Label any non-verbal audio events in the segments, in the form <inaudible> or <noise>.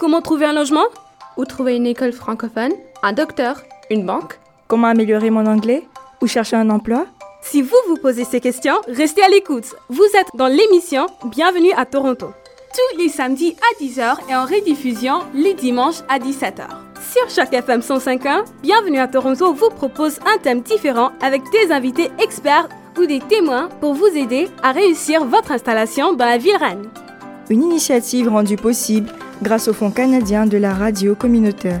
Comment trouver un logement? Où trouver une école francophone Un docteur Une banque Comment améliorer mon anglais? Ou chercher un emploi? Si vous vous posez ces questions, restez à l'écoute. Vous êtes dans l'émission Bienvenue à Toronto. Tous les samedis à 10h et en rediffusion les dimanches à 17h. Sur chaque FM 105.1, Bienvenue à Toronto vous propose un thème différent avec des invités experts ou des témoins pour vous aider à réussir votre installation dans la ville reine. Une initiative rendue possible grâce au Fonds canadien de la radio communautaire.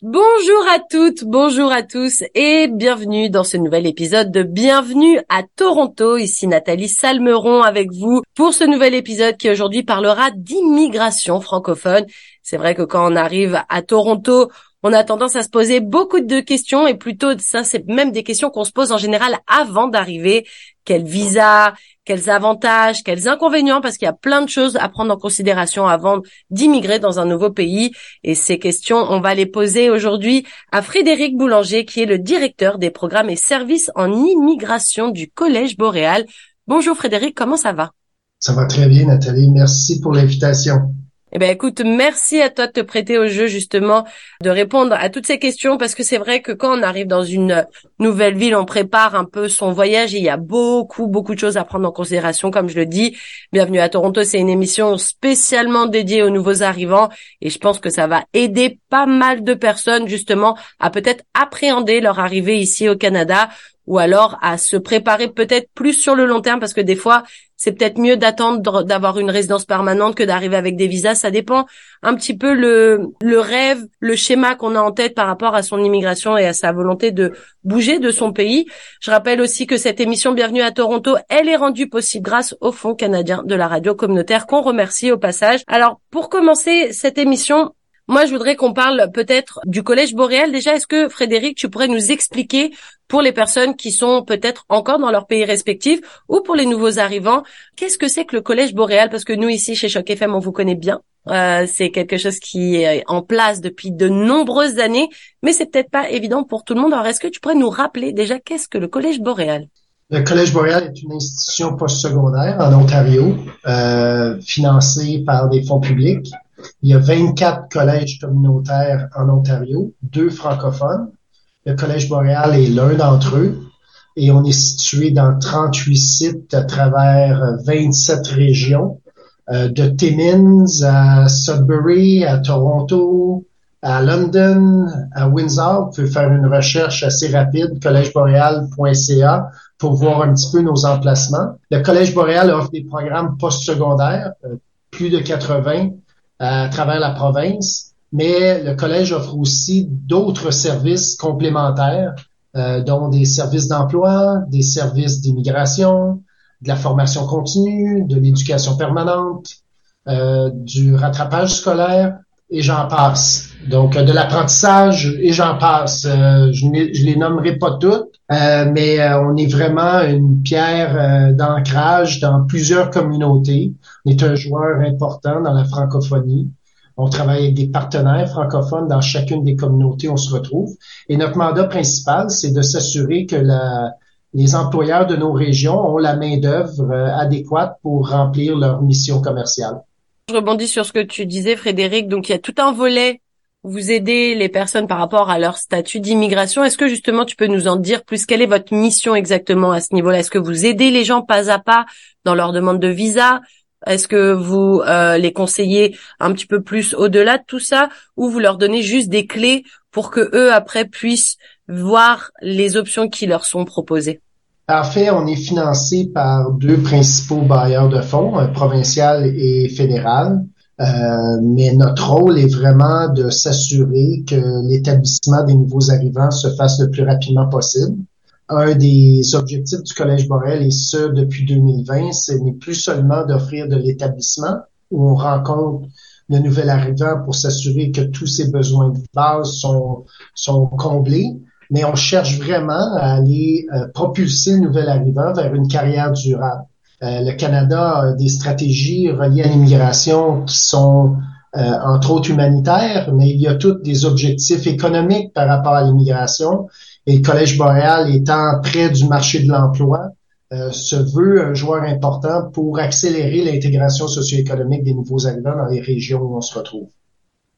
Bonjour à toutes, bonjour à tous et bienvenue dans ce nouvel épisode de Bienvenue à Toronto. Ici Nathalie Salmeron avec vous pour ce nouvel épisode qui aujourd'hui parlera d'immigration francophone. C'est vrai que quand on arrive à Toronto, on a tendance à se poser beaucoup de questions et plutôt ça c'est même des questions qu'on se pose en général avant d'arriver. Quel visa, quels avantages, quels inconvénients, parce qu'il y a plein de choses à prendre en considération avant d'immigrer dans un nouveau pays. Et ces questions, on va les poser aujourd'hui à Frédéric Boulanger, qui est le directeur des programmes et services en immigration du Collège Boréal. Bonjour Frédéric, comment ça va? Ça va très bien, Nathalie. Merci pour l'invitation. Eh ben écoute, merci à toi de te prêter au jeu justement, de répondre à toutes ces questions parce que c'est vrai que quand on arrive dans une nouvelle ville, on prépare un peu son voyage et il y a beaucoup beaucoup de choses à prendre en considération comme je le dis. Bienvenue à Toronto, c'est une émission spécialement dédiée aux nouveaux arrivants et je pense que ça va aider pas mal de personnes justement à peut-être appréhender leur arrivée ici au Canada ou alors à se préparer peut-être plus sur le long terme parce que des fois c'est peut-être mieux d'attendre d'avoir une résidence permanente que d'arriver avec des visas. Ça dépend un petit peu le, le rêve, le schéma qu'on a en tête par rapport à son immigration et à sa volonté de bouger de son pays. Je rappelle aussi que cette émission Bienvenue à Toronto, elle est rendue possible grâce au Fonds canadien de la radio communautaire qu'on remercie au passage. Alors, pour commencer cette émission, moi, je voudrais qu'on parle peut-être du Collège Boréal. Déjà, est-ce que Frédéric, tu pourrais nous expliquer pour les personnes qui sont peut-être encore dans leur pays respectif ou pour les nouveaux arrivants, qu'est-ce que c'est que le Collège Boréal? Parce que nous, ici, chez Choc FM, on vous connaît bien. Euh, c'est quelque chose qui est en place depuis de nombreuses années, mais c'est peut-être pas évident pour tout le monde. Alors, est-ce que tu pourrais nous rappeler déjà qu'est-ce que le Collège Boréal? Le Collège Boréal est une institution postsecondaire en Ontario, euh, financée par des fonds publics. Il y a 24 collèges communautaires en Ontario, deux francophones. Le Collège Boréal est l'un d'entre eux et on est situé dans 38 sites à travers 27 régions, euh, de Timmins à Sudbury, à Toronto, à London, à Windsor. Vous pouvez faire une recherche assez rapide, collègeboréal.ca, pour voir un petit peu nos emplacements. Le Collège Boréal offre des programmes postsecondaires, euh, plus de 80, à travers la province, mais le collège offre aussi d'autres services complémentaires, euh, dont des services d'emploi, des services d'immigration, de la formation continue, de l'éducation permanente, euh, du rattrapage scolaire, et j'en passe. Donc, de l'apprentissage, et j'en passe. Euh, je ne les nommerai pas toutes, euh, mais euh, on est vraiment une pierre d'ancrage dans plusieurs communautés. On est un joueur important dans la francophonie. On travaille avec des partenaires francophones dans chacune des communautés où on se retrouve. Et notre mandat principal, c'est de s'assurer que la, les employeurs de nos régions ont la main-d'œuvre adéquate pour remplir leur mission commerciale. Je rebondis sur ce que tu disais, Frédéric. Donc, il y a tout un volet où vous aidez les personnes par rapport à leur statut d'immigration. Est-ce que justement tu peux nous en dire plus? Quelle est votre mission exactement à ce niveau-là? Est-ce que vous aidez les gens pas à pas dans leur demande de visa? Est-ce que vous euh, les conseillez un petit peu plus au-delà de tout ça? Ou vous leur donnez juste des clés pour que eux après puissent voir les options qui leur sont proposées? En fait, on est financé par deux principaux bailleurs de fonds, provincial et fédéral. Euh, mais notre rôle est vraiment de s'assurer que l'établissement des nouveaux arrivants se fasse le plus rapidement possible. Un des objectifs du Collège Borel, et ce depuis 2020, ce n'est plus seulement d'offrir de l'établissement où on rencontre le nouvel arrivant pour s'assurer que tous ses besoins de base sont, sont comblés, mais on cherche vraiment à aller euh, propulser le nouvel arrivant vers une carrière durable. Euh, le Canada a des stratégies reliées à l'immigration qui sont euh, entre autres humanitaires, mais il y a tous des objectifs économiques par rapport à l'immigration. Et le Collège Boréal étant près du marché de l'emploi, euh, se veut un joueur important pour accélérer l'intégration socio-économique des nouveaux arrivants dans les régions où on se retrouve.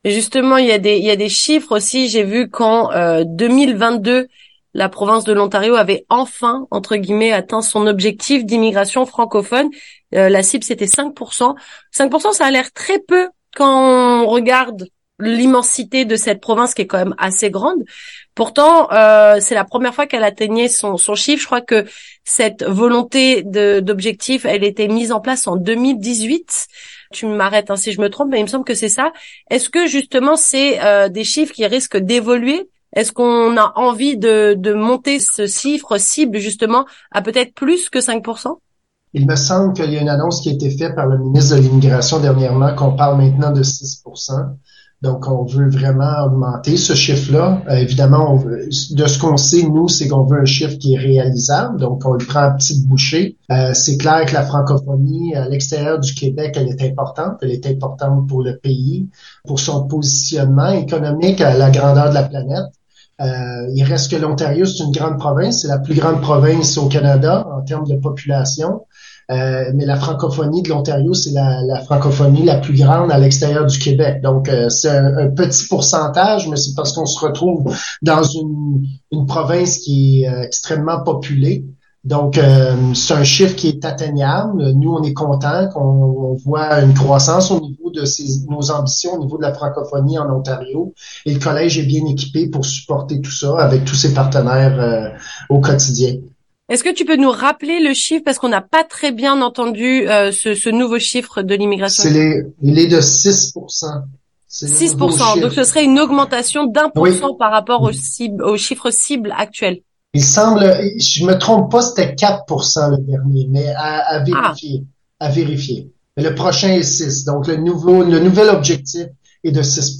Justement, il y a des chiffres aussi. J'ai vu qu'en 2022, la province de l'Ontario avait enfin entre guillemets atteint son objectif d'immigration francophone. la cible c'était 5%. 5%, ça a l'air très peu quand on regarde l'immensité de cette province qui est quand même assez grande. Pourtant, euh, c'est la première fois qu'elle atteignait son, son chiffre. Je crois que cette volonté d'objectif, elle était mise en place en 2018. Tu m'arrêtes hein, si je me trompe, mais il me semble que c'est ça. Est-ce que justement c'est euh, des chiffres qui risquent d'évoluer? Est-ce qu'on a envie de, de monter ce chiffre cible justement à peut-être plus que 5% il me semble qu'il y a une annonce qui a été faite par le ministre de l'Immigration dernièrement qu'on parle maintenant de 6 donc, on veut vraiment augmenter ce chiffre-là. Euh, évidemment, de ce qu'on sait, nous, c'est qu'on veut un chiffre qui est réalisable. Donc, on le prend en petite bouchée. Euh, c'est clair que la francophonie à l'extérieur du Québec, elle est importante. Elle est importante pour le pays, pour son positionnement économique à la grandeur de la planète. Euh, il reste que l'Ontario, c'est une grande province. C'est la plus grande province au Canada en termes de population. Euh, mais la francophonie de l'Ontario, c'est la, francophonie la plus grande à l'extérieur du Québec. Donc, euh, c'est un, petit pourcentage, mais c'est parce qu'on se retrouve dans une, une province qui est euh, extrêmement populée. Donc, c'est un chiffre qui est atteignable. Nous, on est content qu'on voit une croissance au niveau de nos ambitions, au niveau de la francophonie en Ontario. Et le collège est bien équipé pour supporter tout ça avec tous ses partenaires au quotidien. Est-ce que tu peux nous rappeler le chiffre parce qu'on n'a pas très bien entendu euh, ce, nouveau chiffre de l'immigration Il est de 6 6 Donc ce serait une augmentation d'un pour cent par rapport au, cible, au chiffre cible actuel. Il semble, je me trompe pas, c'était 4% le dernier, mais à, à vérifier. À vérifier. le prochain est 6. Donc le nouveau, le nouvel objectif est de 6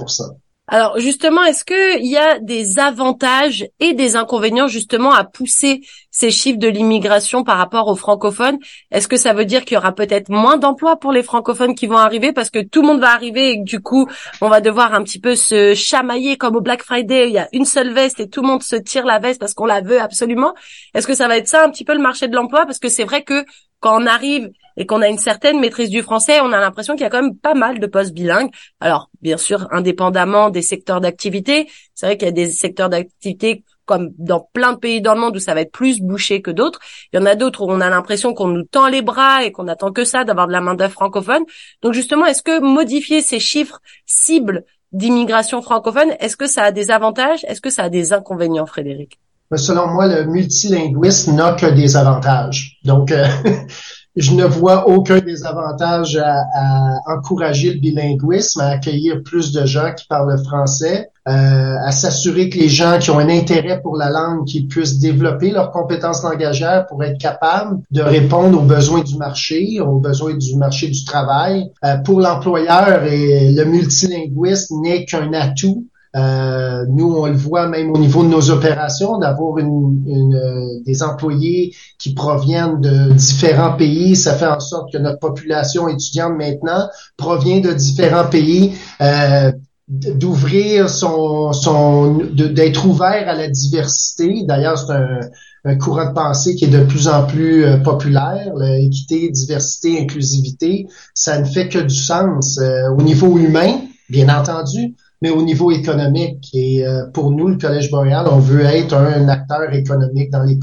alors justement, est-ce qu'il y a des avantages et des inconvénients justement à pousser ces chiffres de l'immigration par rapport aux francophones? Est-ce que ça veut dire qu'il y aura peut-être moins d'emplois pour les francophones qui vont arriver? Parce que tout le monde va arriver et que du coup on va devoir un petit peu se chamailler comme au Black Friday, il y a une seule veste et tout le monde se tire la veste parce qu'on la veut absolument. Est-ce que ça va être ça un petit peu le marché de l'emploi? Parce que c'est vrai que quand on arrive et qu'on a une certaine maîtrise du français, on a l'impression qu'il y a quand même pas mal de postes bilingues. Alors, bien sûr, indépendamment des secteurs d'activité, c'est vrai qu'il y a des secteurs d'activité comme dans plein de pays dans le monde où ça va être plus bouché que d'autres. Il y en a d'autres où on a l'impression qu'on nous tend les bras et qu'on attend que ça d'avoir de la main d'œuvre francophone. Donc justement, est-ce que modifier ces chiffres cibles d'immigration francophone, est-ce que ça a des avantages? Est-ce que ça a des inconvénients, Frédéric? Selon moi, le multilinguisme n'a que des avantages. Donc, euh, <laughs> je ne vois aucun désavantage à, à, encourager le bilinguisme, à accueillir plus de gens qui parlent français, euh, à s'assurer que les gens qui ont un intérêt pour la langue, qu'ils puissent développer leurs compétences langagières pour être capables de répondre aux besoins du marché, aux besoins du marché du travail. Euh, pour l'employeur, et le multilinguisme n'est qu'un atout euh, nous, on le voit même au niveau de nos opérations, d'avoir une, une, euh, des employés qui proviennent de différents pays. Ça fait en sorte que notre population étudiante maintenant provient de différents pays. Euh, d'ouvrir son, son d'être ouvert à la diversité. D'ailleurs, c'est un, un, courant de pensée qui est de plus en plus euh, populaire. L'équité, diversité, inclusivité, ça ne fait que du sens au niveau humain, bien entendu, mais au niveau économique. Et euh, pour nous, le Collège boréal, on veut être un, acteur économique dans les,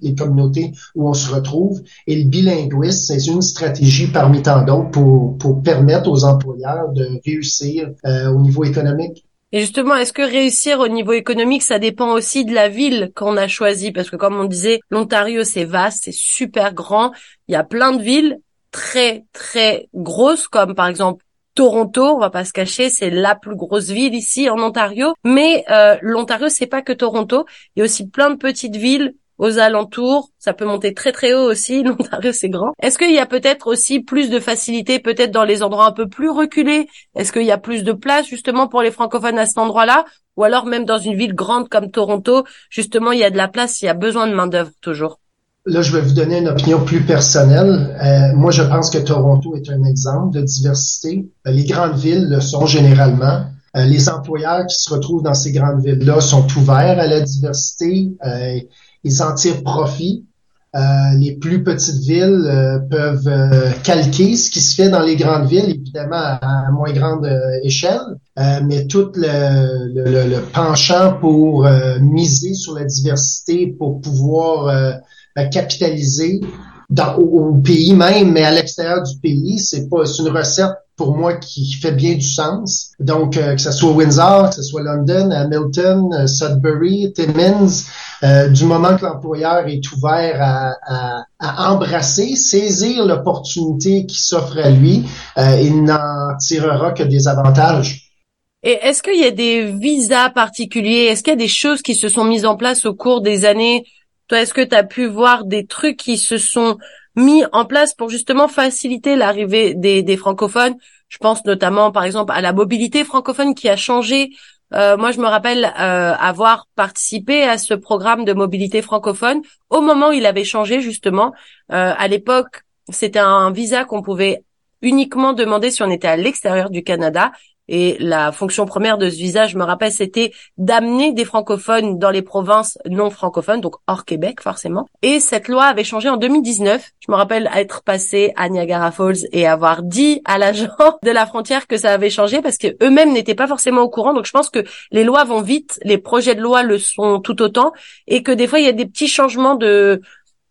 les, communautés où on se retrouve. Et le bilinguisme, c'est une stratégie parmi tant d'autres pour, pour permettre aux employeurs de réussir euh, au niveau économique. Et justement, est-ce que réussir au niveau économique, ça dépend aussi de la ville qu'on a choisie? Parce que comme on disait, l'Ontario, c'est vaste, c'est super grand. Il y a plein de villes très, très grosses, comme par exemple Toronto, on va pas se cacher, c'est la plus grosse ville ici en Ontario. Mais euh, l'Ontario, c'est pas que Toronto. Il y a aussi plein de petites villes aux alentours. Ça peut monter très très haut aussi. <laughs> L'Ontario, c'est grand. Est-ce qu'il y a peut-être aussi plus de facilité, peut-être dans les endroits un peu plus reculés? Est-ce qu'il y a plus de place justement pour les francophones à cet endroit-là? Ou alors même dans une ville grande comme Toronto, justement, il y a de la place, il y a besoin de main d'œuvre toujours Là, je vais vous donner une opinion plus personnelle. Euh, moi, je pense que Toronto est un exemple de diversité. Euh, les grandes villes le sont généralement. Euh, les employeurs qui se retrouvent dans ces grandes villes-là sont ouverts à la diversité. ils en tirent profit. Euh, les plus petites villes euh, peuvent euh, calquer ce qui se fait dans les grandes villes, évidemment à, moins grande échelle, mais tout le, le, le, penchant pour miser sur la diversité, pour pouvoir capitaliser au, pays même, mais à l'extérieur du pays, c'est pas c'est une recette pour moi qui fait bien du sens. Donc, que ce soit Windsor, que ce soit London, Hamilton, Sudbury, Timmins, euh, du moment que l'employeur est ouvert à, à, embrasser, saisir l'opportunité qui s'offre à lui, euh, il n'en tirera que des avantages. Et est-ce qu'il y a des visas particuliers? Est-ce qu'il y a des choses qui se sont mises en place au cours des années Toi, est-ce que tu as pu voir des trucs qui se sont mis en place pour justement faciliter l'arrivée des, francophones? Je pense notamment, par exemple, à la mobilité francophone qui a changé. Euh, moi, je me rappelle euh, avoir participé à ce programme de mobilité francophone au moment où il avait changé justement. Euh, à l'époque, c'était un visa qu'on pouvait uniquement demander si on était à l'extérieur du Canada et la fonction première de ce visa, je me rappelle, c'était d'amener des francophones dans les provinces non francophones, donc hors Québec forcément. Et cette loi avait changé en 2019. Je me rappelle être passé à Niagara Falls et avoir dit à l'agent <laughs> de la frontière que ça avait changé parce que eux-mêmes n'étaient pas forcément au courant. Donc je pense que les lois vont vite, les projets de loi le sont tout autant, et que des fois il y a des petits changements de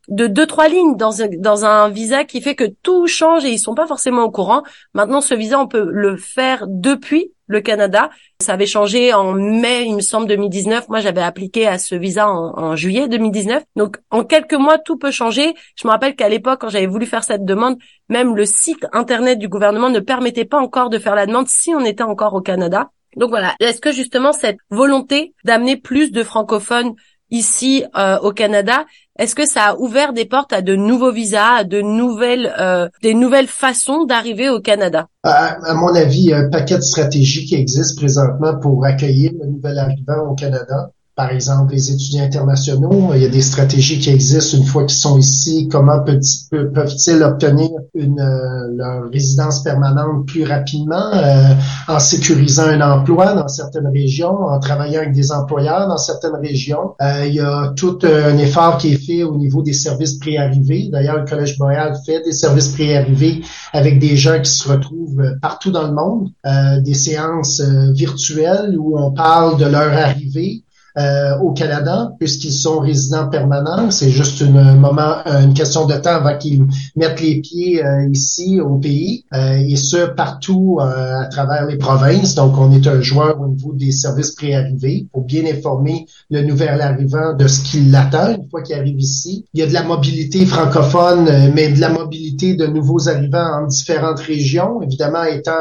de deux trois lignes dans un, dans un visa qui fait que tout change et ils sont pas forcément au courant. Maintenant, ce visa, on peut le faire depuis le Canada. Ça avait changé en mai, il me semble, 2019. Moi, j'avais appliqué à ce visa en, juillet 2019. Donc, en quelques mois, tout peut changer. Je me rappelle qu'à l'époque, quand j'avais voulu faire cette demande, même le site internet du gouvernement ne permettait pas encore de faire la demande si on était encore au Canada. Donc voilà. Est-ce que justement cette volonté d'amener plus de francophones ici euh, au Canada, est-ce que ça a ouvert des portes à de nouveaux visas, à de nouvelles, euh, des nouvelles façons d'arriver au Canada? À, à, mon avis, il y a un paquet de stratégies qui existent présentement pour accueillir le nouvel arrivant au Canada par exemple, les étudiants internationaux, il y a des stratégies qui existent une fois qu'ils sont ici. Comment peuvent-ils obtenir une, euh, leur résidence permanente plus rapidement euh, en sécurisant un emploi dans certaines régions, en travaillant avec des employeurs dans certaines régions? Euh, il y a tout un effort qui est fait au niveau des services préarrivés. D'ailleurs, le Collège Boréal fait des services préarrivés avec des gens qui se retrouvent partout dans le monde, des séances virtuelles où on parle de leur arrivée, euh, au Canada, puisqu'ils sont résidents permanents. C'est juste une moment, euh, une question de temps avant qu'ils mettent les pieds euh, ici au pays, et ce partout à travers les provinces. Donc, on est un joueur au niveau des services préarrivés pour bien informer le nouvel arrivant de ce qui l'attend une fois qu'il arrive ici. Il y a de la mobilité francophone, mais de la mobilité de nouveaux arrivants en différentes régions. Évidemment, étant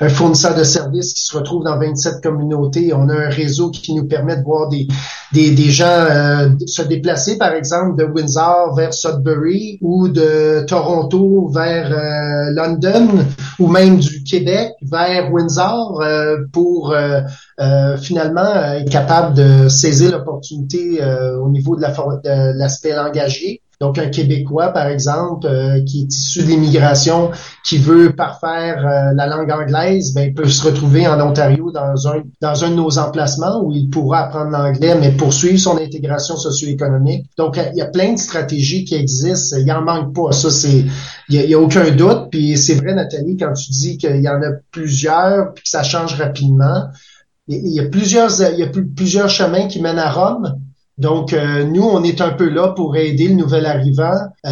un fournisseur de services qui se retrouve dans 27 communautés, on a un réseau qui nous permet de voir des, des, gens euh, se déplacer, par exemple, de Windsor vers Sudbury ou de Toronto vers euh, London ou même du Québec vers Windsor euh, pour finalement être capable de saisir l'opportunité au niveau de l'aspect langagier. Donc, un Québécois, par exemple, euh, qui est issu de l'immigration, qui veut parfaire euh, la langue anglaise, ben, il peut se retrouver en Ontario dans un, dans un de nos emplacements où il pourra apprendre l'anglais, mais poursuivre son intégration socio-économique. Donc, il y a plein de stratégies qui existent. Il en manque pas. Ça, c'est, il y, a, aucun doute. Puis c'est vrai, Nathalie, quand tu dis qu'il y en a plusieurs, puis que ça change rapidement. Il y a plusieurs, il y a plusieurs chemins qui mènent à Rome. Donc, euh, nous, on est un peu là pour aider le nouvel arrivant euh,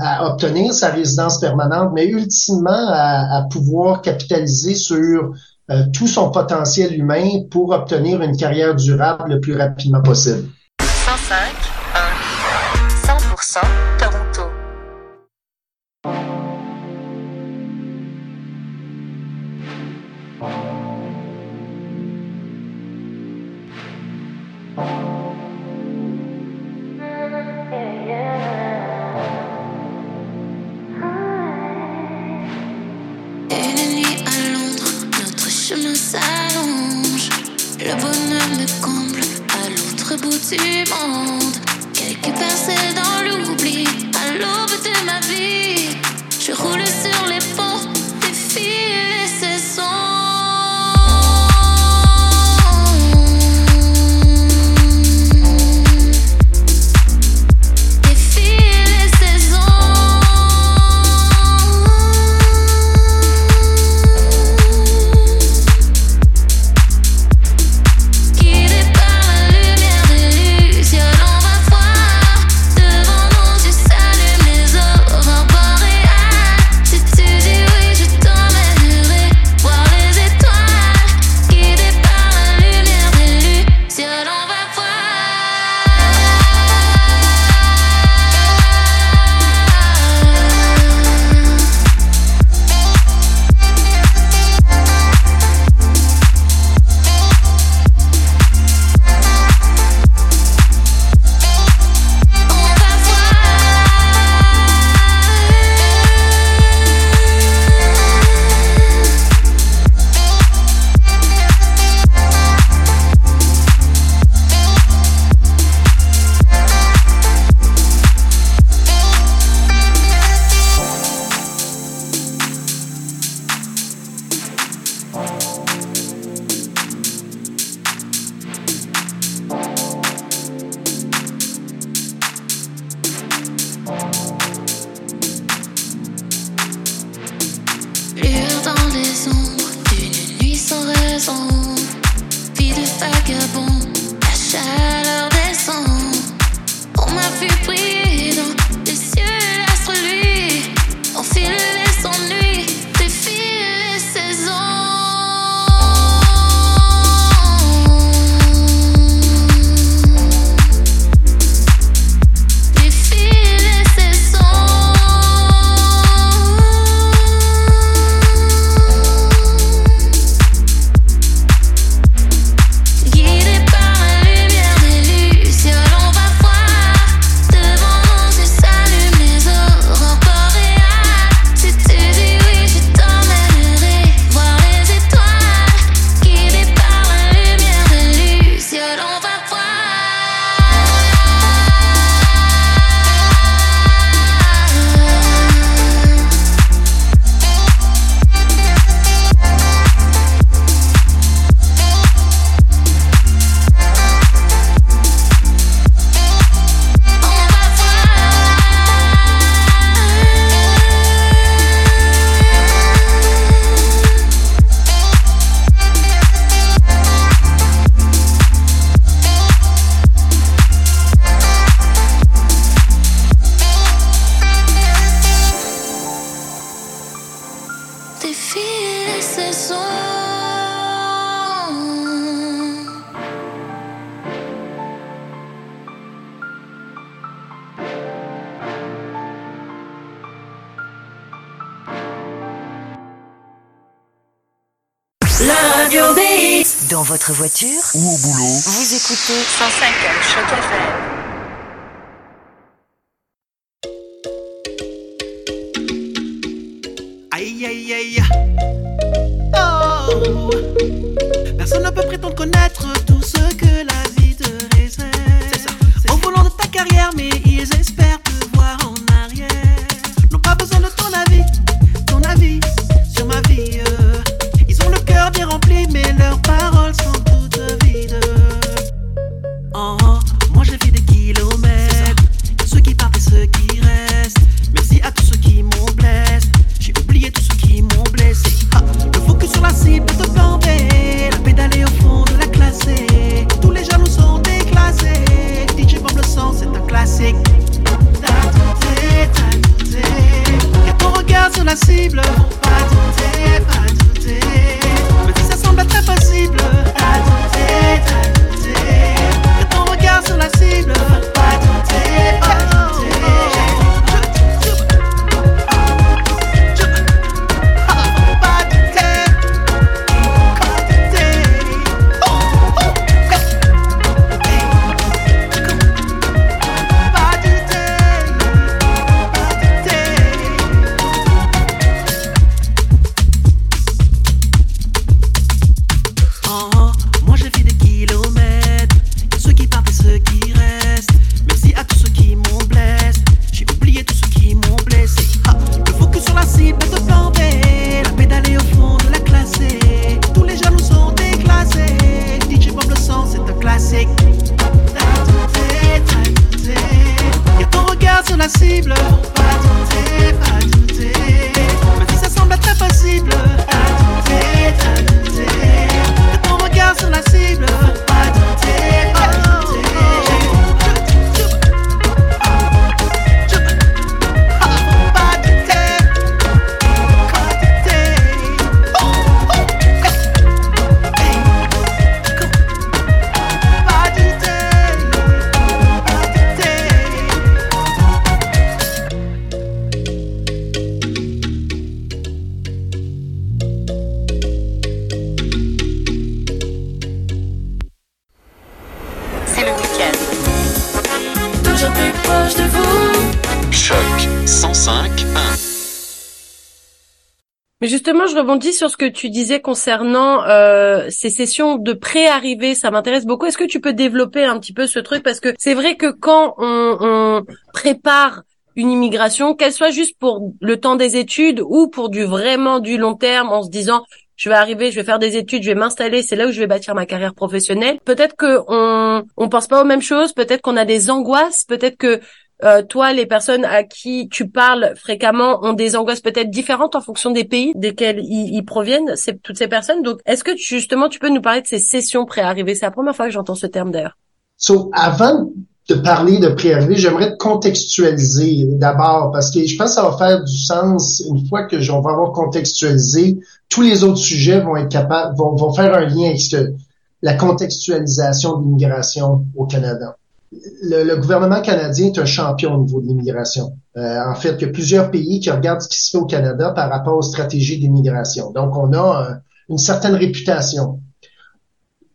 à obtenir sa résidence permanente, mais ultimement à, pouvoir capitaliser sur euh, tout son potentiel humain pour obtenir une carrière durable le plus rapidement possible. 105 100% votre voiture ou au boulot, vous écoutez 105 Choc FM. Aïe aïe aïe. Oh. Personne ne peut prétendre connaître rebondis sur ce que tu disais concernant euh, ces sessions de pré-arrivée. Ça m'intéresse beaucoup. Est-ce que tu peux développer un petit peu ce truc? Parce que c'est vrai que quand on, on prépare une immigration, qu'elle soit juste pour le temps des études ou pour du vraiment du long terme en se disant je vais arriver, je vais faire des études, je vais m'installer, c'est là où je vais bâtir ma carrière professionnelle. Peut-être que on on pense pas aux mêmes choses, peut-être qu'on a des angoisses, peut-être que euh, toi, les personnes à qui tu parles fréquemment ont des angoisses peut-être différentes en fonction des pays desquels ils, proviennent, toutes ces personnes. Donc, est-ce que tu, justement, tu peux nous parler de ces sessions pré-arrivées? C'est la première fois que j'entends ce terme d'ailleurs. So, avant de parler de préarrivée, j'aimerais te contextualiser d'abord parce que je pense que ça va faire du sens une fois que on va avoir contextualisé. Tous les autres sujets vont être capables, vont, vont faire un lien avec ce la contextualisation de l'immigration au Canada. Le, gouvernement canadien est un champion au niveau de l'immigration. Euh, en fait, il y a plusieurs pays qui regardent ce qui se fait au Canada par rapport aux stratégies d'immigration. Donc, on a euh, une certaine réputation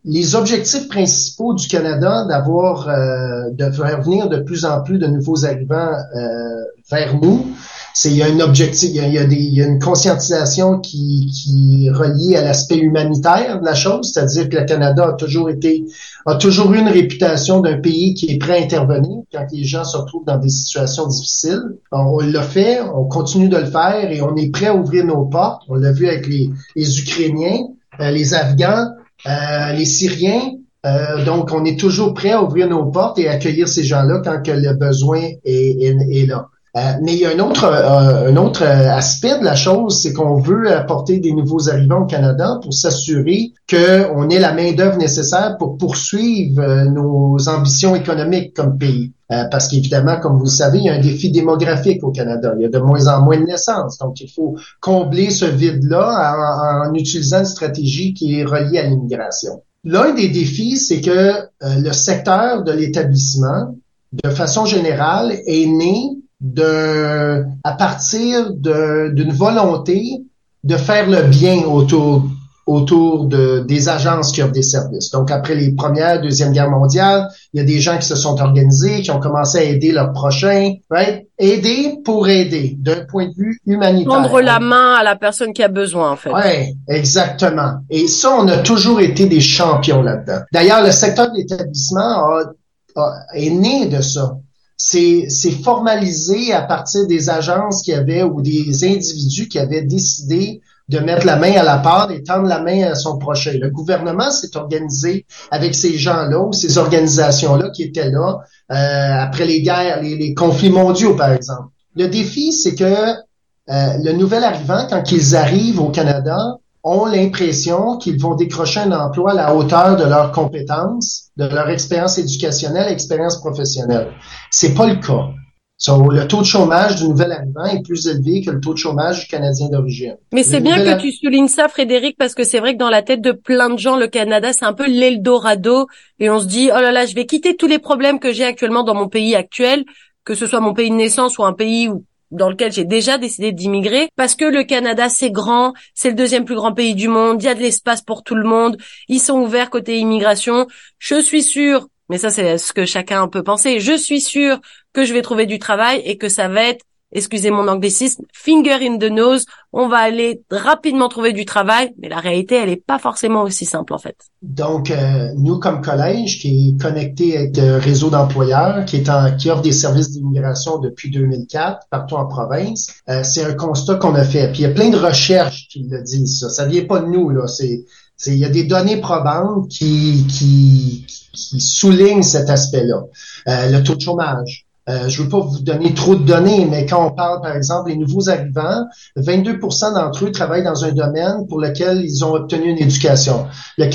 les objectifs principaux du Canada d'avoir euh, de faire venir de plus en plus de nouveaux arrivants euh, vers nous, c'est il y a un objectif, il y a, des, il y a une conscientisation qui, qui est reliée à l'aspect humanitaire de la chose, c'est-à-dire que le Canada a toujours été a toujours eu une réputation d'un pays qui est prêt à intervenir quand les gens se retrouvent dans des situations difficiles. On, l'a fait, on continue de le faire et on est prêt à ouvrir nos portes. On l'a vu avec les, les Ukrainiens, euh, les Afghans, euh, les Syriens. Euh, donc, on est toujours prêt à ouvrir nos portes et accueillir ces gens-là quand que le besoin est, là. Euh, mais il y a un autre, un autre aspect de la chose, c'est qu'on veut apporter des nouveaux arrivants au Canada pour s'assurer qu'on ait la main-d'œuvre nécessaire pour poursuivre nos ambitions économiques comme pays. Euh, parce qu'évidemment, comme vous le savez, il y a un défi démographique au Canada. Il y a de moins en moins de naissances. Donc, il faut combler ce vide-là en, utilisant une stratégie qui est reliée à l'immigration. L'un des défis, c'est que euh, le secteur de l'établissement, de façon générale, est né de, à partir d'une volonté de faire le bien autour autour de, des agences qui offrent des services. Donc, après les premières, deuxième guerre mondiale, il y a des gens qui se sont organisés, qui ont commencé à aider leurs prochains, right? Aider pour aider, d'un point de vue humanitaire. Prendre la main à la personne qui a besoin, en fait. Oui, exactement. Et ça, on a toujours été des champions là-dedans. D'ailleurs, le secteur de l'établissement est né de ça. C'est formalisé à partir des agences qui avaient ou des individus qui avaient décidé de mettre la main à la part et tendre la main à son prochain. Le gouvernement s'est organisé avec ces gens-là ou ces organisations-là qui étaient là euh, après les guerres, les, conflits mondiaux, par exemple. Le défi, c'est que euh, le nouvel arrivant, quand ils arrivent au Canada, ont l'impression qu'ils vont décrocher un emploi à la hauteur de leurs compétences, de leur expérience éducationnelle, expérience professionnelle. C'est pas le cas le taux de chômage du nouvel arrivant est plus élevé que le taux de chômage du Canadien d'origine. Mais c'est bien que tu soulignes ça, Frédéric, parce que c'est vrai que dans la tête de plein de gens, le Canada, c'est un peu l'Eldorado, et on se dit, oh là là, je vais quitter tous les problèmes que j'ai actuellement dans mon pays actuel, que ce soit mon pays de naissance ou un pays où dans lequel j'ai déjà décidé d'immigrer parce que le Canada c'est grand, c'est le deuxième plus grand pays du monde, il y a de l'espace pour tout le monde, ils sont ouverts côté immigration. Je suis sûre mais ça, c'est ce que chacun peut penser. Je suis sûr que je vais trouver du travail et que ça va être, excusez mon anglicisme, finger in the nose. On va aller rapidement trouver du travail, mais la réalité, elle n'est pas forcément aussi simple en fait. Donc, euh, nous comme collège, qui est connecté avec le réseau d'employeurs, qui est en, qui offre des services d'immigration depuis 2004 partout en province, euh, c'est un constat qu'on a fait. Puis il y a plein de recherches qui le disent. Ça, ça vient pas de nous là. C'est il y a des données probantes qui, qui, soulignent cet aspect-là. Euh, le taux de chômage. Euh, je ne veux pas vous donner trop de données, mais quand on parle, par exemple, des nouveaux arrivants, 22% d'entre eux travaillent dans un domaine pour lequel ils ont obtenu une éducation. Le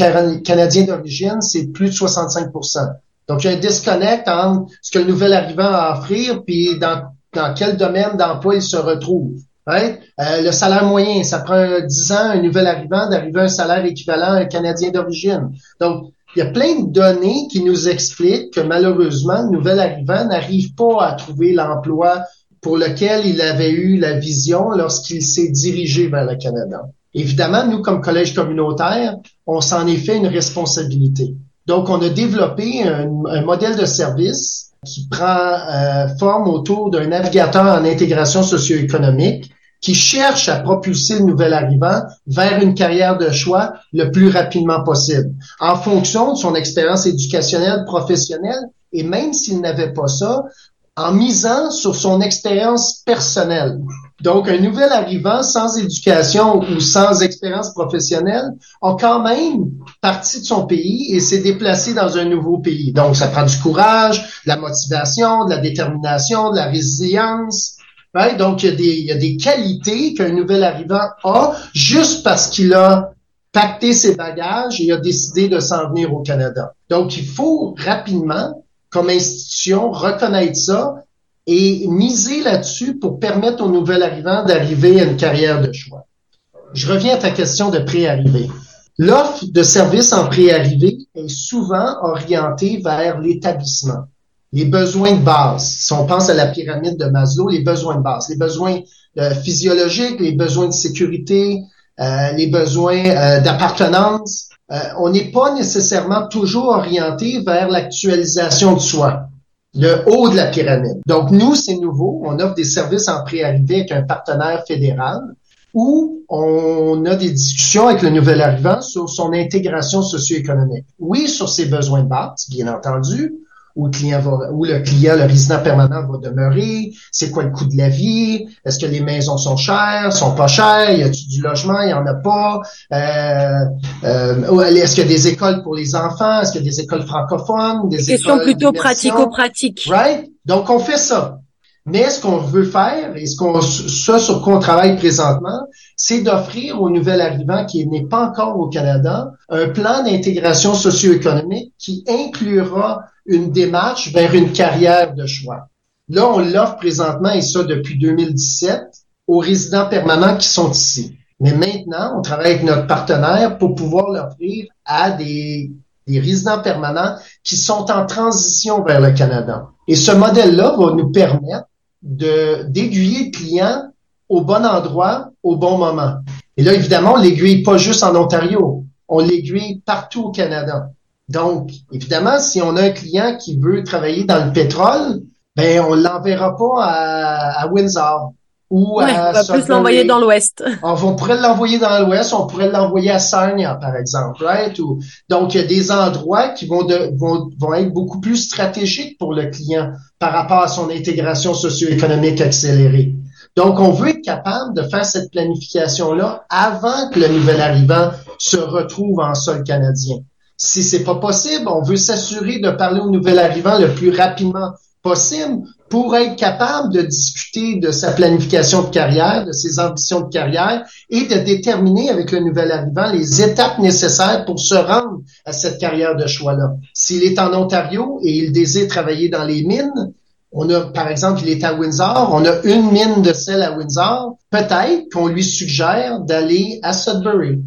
Canadien d'origine, c'est plus de 65% Donc, il y a un disconnect entre ce que le nouvel arrivant a à offrir, puis dans, dans quel domaine d'emploi il se retrouve. Euh, le salaire moyen, ça prend 10 ans un nouvel arrivant d'arriver à un salaire équivalent à un Canadien d'origine. Donc, il y a plein de données qui nous expliquent que malheureusement, le nouvel arrivant n'arrive pas à trouver l'emploi pour lequel il avait eu la vision lorsqu'il s'est dirigé vers le Canada. Évidemment, nous, comme collège communautaire, on s'en est fait une responsabilité. Donc, on a développé un, modèle de service qui prend euh, forme autour d'un navigateur en intégration socio-économique qui cherche à propulser le nouvel arrivant vers une carrière de choix le plus rapidement possible, en fonction de son expérience éducationnelle, professionnelle, et même s'il n'avait pas ça, en misant sur son expérience personnelle. Donc, un nouvel arrivant sans éducation ou sans expérience professionnelle a quand même parti de son pays et s'est déplacé dans un nouveau pays. Donc, ça prend du courage, de la motivation, de la détermination, de la résilience. Donc, il y, a des, il y a des qualités qu'un nouvel arrivant a juste parce qu'il a pacté ses bagages et a décidé de s'en venir au Canada. Donc, il faut rapidement, comme institution, reconnaître ça et miser là-dessus pour permettre aux nouvel arrivants d'arriver à une carrière de choix. Je reviens à ta question de pré-arrivée. L'offre de services en pré-arrivée est souvent orientée vers l'établissement. Les besoins de base. Si on pense à la pyramide de Maslow, les besoins de base, les besoins euh, physiologiques, les besoins de sécurité, euh, les besoins euh, d'appartenance. on n'est pas nécessairement toujours orienté vers l'actualisation de soi le haut de la pyramide. Donc, nous, c'est nouveau. On offre des services en pré-arrivée avec un partenaire fédéral où on a des discussions avec le nouvel arrivant sur son intégration socio-économique. Oui, sur ses besoins de base, bien entendu, où le client va, où le client, le résident permanent va demeurer, c'est quoi le coût de la vie, est-ce que les maisons sont chères, sont pas chères, y a-t-il du logement, il y en a pas, euh, euh, est-ce qu'il y a des écoles pour les enfants, est-ce qu'il y a des écoles francophones, des Question plutôt pratico-pratique. Right? Donc on fait ça. Mais ce qu'on veut faire, et ce qu'on, ça sur quoi on travaille présentement, c'est d'offrir aux nouvel arrivants qui n'est pas encore au Canada un plan d'intégration socio-économique qui inclura une démarche vers une carrière de choix. Là, on l'offre présentement, et ça depuis 2017, aux résidents permanents qui sont ici. Mais maintenant, on travaille avec notre partenaire pour pouvoir l'offrir à des, des résidents permanents qui sont en transition vers le Canada. Et ce modèle-là va nous permettre de d'aiguiller le client au bon endroit, au bon moment. Et là, évidemment, on l'aiguille pas juste en Ontario, on l'aiguille partout au Canada. Donc, évidemment, si on a un client qui veut travailler dans le pétrole, ben on l'enverra pas à, à Windsor ou ouais, à on va plus l'envoyer dans l'Ouest. On, pourrait l'envoyer dans l'Ouest, on pourrait l'envoyer à Sarnia, par exemple, right? Ou, donc, il y a des endroits qui vont, de, vont, vont être beaucoup plus stratégiques pour le client par rapport à son intégration socio-économique accélérée. Donc, on veut être capable de faire cette planification-là avant que le nouvel arrivant se retrouve en sol canadien. Si c'est pas possible, on veut s'assurer de parler au nouvel arrivant le plus rapidement possible pour être capable de discuter de sa planification de carrière, de ses ambitions de carrière et de déterminer avec le nouvel arrivant les étapes nécessaires pour se rendre à cette carrière de choix-là. S'il est en Ontario et il désire travailler dans les mines, on a, par exemple, il est à Windsor, on a une mine de sel à Windsor, peut-être qu'on lui suggère d'aller à Sudbury.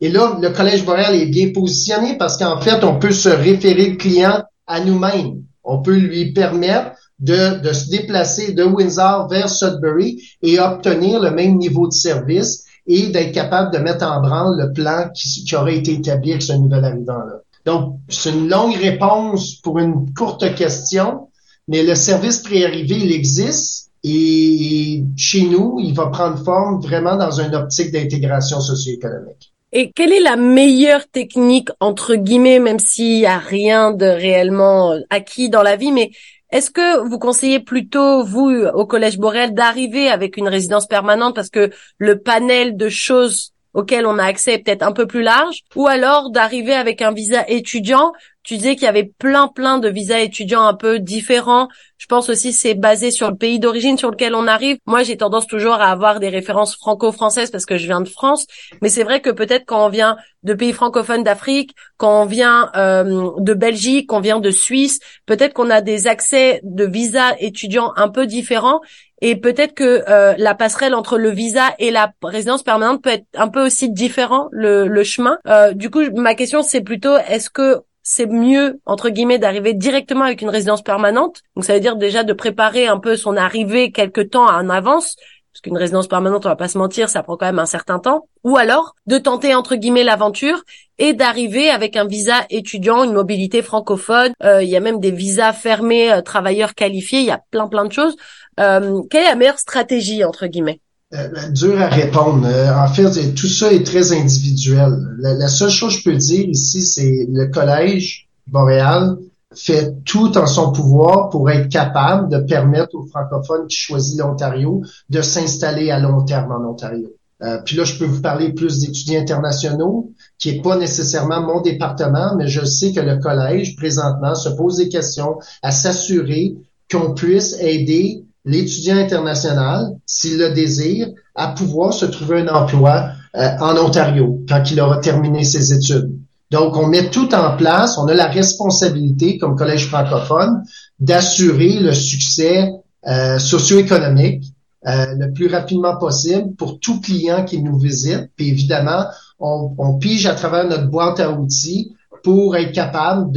Et là, le Collège Boréal est bien positionné parce qu'en fait, on peut se référer le client à nous-mêmes. On peut lui permettre de, de se déplacer de Windsor vers Sudbury et obtenir le même niveau de service et d'être capable de mettre en branle le plan qui, qui aurait été établi avec ce nouvel arrivant-là. Donc, c'est une longue réponse pour une courte question, mais le service préarrivé, il existe et chez nous, il va prendre forme vraiment dans une optique d'intégration socio-économique. Et quelle est la meilleure technique, entre guillemets, même s'il y a rien de réellement acquis dans la vie, mais est-ce que vous conseillez plutôt, vous, au Collège Boréal, d'arriver avec une résidence permanente parce que le panel de choses auxquelles on a accès peut-être un peu plus large, ou alors d'arriver avec un visa étudiant tu disais qu'il y avait plein plein de visas étudiants un peu différents. Je pense aussi c'est basé sur le pays d'origine sur lequel on arrive. Moi, j'ai tendance toujours à avoir des références franco-françaises parce que je viens de France, mais c'est vrai que peut-être quand on vient de pays francophones d'Afrique, quand on vient euh, de Belgique, quand on vient de Suisse, peut-être qu'on a des accès de visas étudiants un peu différents et peut-être que euh, la passerelle entre le visa et la résidence permanente peut être un peu aussi différent le, chemin. Euh, du coup, ma question c'est plutôt est-ce que c'est mieux entre guillemets d'arriver directement avec une résidence permanente? Donc ça veut dire déjà de préparer un peu son arrivée quelque temps en avance parce qu'une résidence permanente, on va pas se mentir, ça prend quand même un certain temps. Ou alors de tenter entre guillemets l'aventure et d'arriver avec un visa étudiant, une mobilité francophone. Euh, il y a même des visas fermés, euh, travailleurs qualifiés. Il y a plein plein de choses. Euh, quelle est la meilleure stratégie entre guillemets? Euh, dur à répondre. Euh, en fait, tout ça est très individuel. La, seule chose que je peux dire ici, c'est le collège Boréal fait tout en son pouvoir pour être capable de permettre aux francophones qui choisissent l'Ontario de s'installer à long terme en Ontario. Euh, puis là, je peux vous parler plus d'étudiants internationaux, qui est pas nécessairement mon département, mais je sais que le collège, présentement, se pose des questions à s'assurer qu'on puisse aider l'étudiant international, s'il le désire, à pouvoir se trouver un emploi euh, en Ontario quand il aura terminé ses études. Donc, on met tout en place. On a la responsabilité, comme collège francophone, d'assurer le succès euh, socio-économique euh, le plus rapidement possible pour tout client qui nous visite. Puis évidemment, on, pige à travers notre boîte à outils pour être capable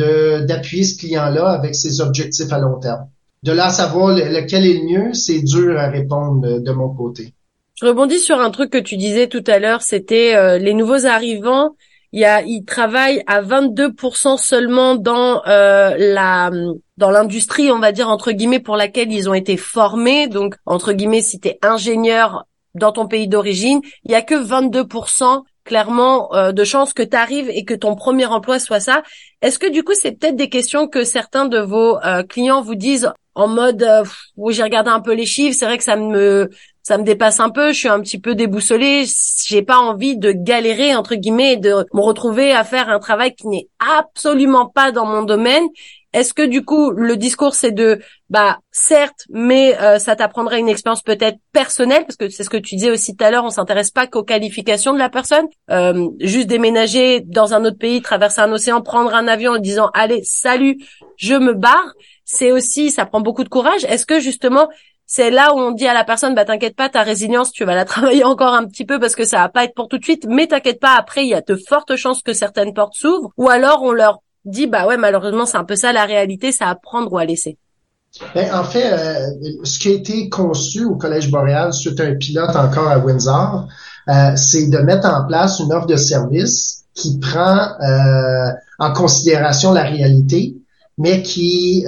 d'appuyer ce client-là avec ses objectifs à long terme. De là à savoir lequel est le mieux, c'est dur à répondre de, mon côté. Je rebondis sur un truc que tu disais tout à l'heure, c'était euh, les nouveaux arrivants. Il y a, ils travaillent à 22% seulement dans euh, la dans l'industrie, on va dire entre guillemets pour laquelle ils ont été formés. Donc entre guillemets, si tu es ingénieur dans ton pays d'origine, il y a que 22% clairement euh, de chances que tu arrives et que ton premier emploi soit ça. Est-ce que du coup c'est peut-être des questions que certains de vos euh, clients vous disent en mode euh, oui j'ai regardé un peu les chiffres, c'est vrai que ça me ça me dépasse un peu, je suis un petit peu déboussolée, j'ai pas envie de galérer entre guillemets et de me retrouver à faire un travail qui n'est absolument pas dans mon domaine est-ce que du coup le discours c'est de bah certes, mais euh, ça t'apprendrait une expérience peut-être personnelle parce que c'est ce que tu disais aussi tout à l'heure, on s'intéresse pas qu'aux qualifications de la personne, euh, juste déménager dans un autre pays, traverser un océan, prendre un avion en disant allez salut, je me barre, c'est aussi ça prend beaucoup de courage. Est-ce que justement c'est là où on dit à la personne bah t'inquiète pas ta résilience tu vas la <laughs> travailler encore un petit peu parce que ça va pas être pour tout de suite mais t'inquiète pas après il y a de fortes chances que certaines portes s'ouvrent ou alors on leur dit bah ouais malheureusement c'est un peu ça la réalité, c'est à prendre ou à laisser. Ben, en fait, euh, ce qui a été conçu au Collège Boréal suite à un pilote encore à Windsor, euh, c'est de mettre en place une offre de service qui prend euh, en considération la réalité, mais qui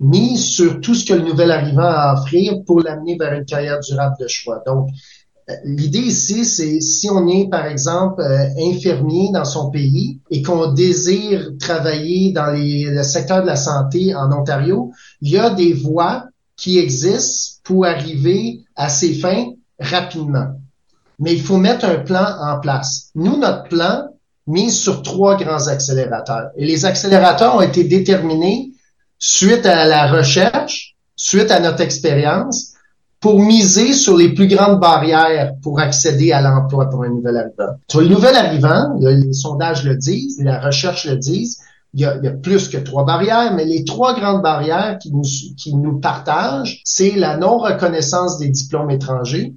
mise sur tout ce que le nouvel arrivant a à offrir pour l'amener vers une carrière durable de choix. Donc, L'idée ici, c'est si on est, par exemple, euh, infirmier dans son pays et qu'on désire travailler dans les, le secteur de la santé en Ontario, il y a des voies qui existent pour arriver à ces fins rapidement. Mais il faut mettre un plan en place. Nous, notre plan mise sur trois grands accélérateurs. Et les accélérateurs ont été déterminés suite à la recherche, suite à notre expérience pour miser sur les plus grandes barrières pour accéder à l'emploi pour un nouvel arrivant. Sur le nouvel arrivant, les sondages le disent, la recherche le disent, il y, a, il y a, plus que trois barrières, mais les trois grandes barrières qui nous, qui nous partagent, c'est la non-reconnaissance des diplômes étrangers.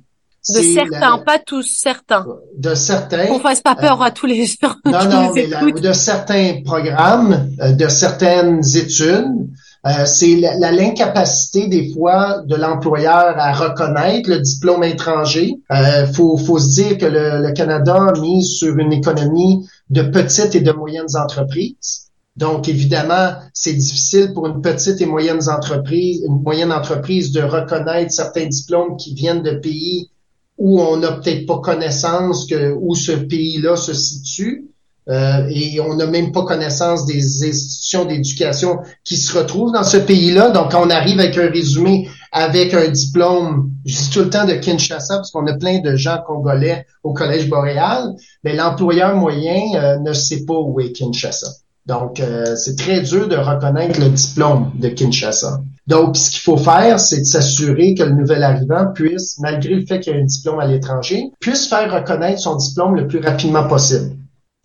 De certains, pas tous, certains. De certains. Qu'on fasse pas peur à tous les gens. Non, non, mais de certains programmes, euh, de certaines études, euh, c'est l'incapacité des fois de l'employeur à reconnaître le diplôme étranger. Euh, faut, faut se dire que le, Canada a mis sur une économie de petites et de moyennes entreprises. Donc, évidemment, c'est difficile pour une petite et moyenne entreprise, une moyenne entreprise de reconnaître certains diplômes qui viennent de pays où on n'a peut-être pas connaissance que où ce pays-là se situe. Euh, et on n'a même pas connaissance des institutions d'éducation qui se retrouvent dans ce pays-là. Donc, on arrive avec un résumé avec un diplôme, je dis tout le temps de Kinshasa, parce qu'on a plein de gens congolais au Collège boréal, mais l'employeur moyen euh, ne sait pas où est Kinshasa. Donc, euh, c'est très dur de reconnaître le diplôme de Kinshasa. Donc, ce qu'il faut faire, c'est de s'assurer que le nouvel arrivant puisse, malgré le fait qu'il y a un diplôme à l'étranger, puisse faire reconnaître son diplôme le plus rapidement possible.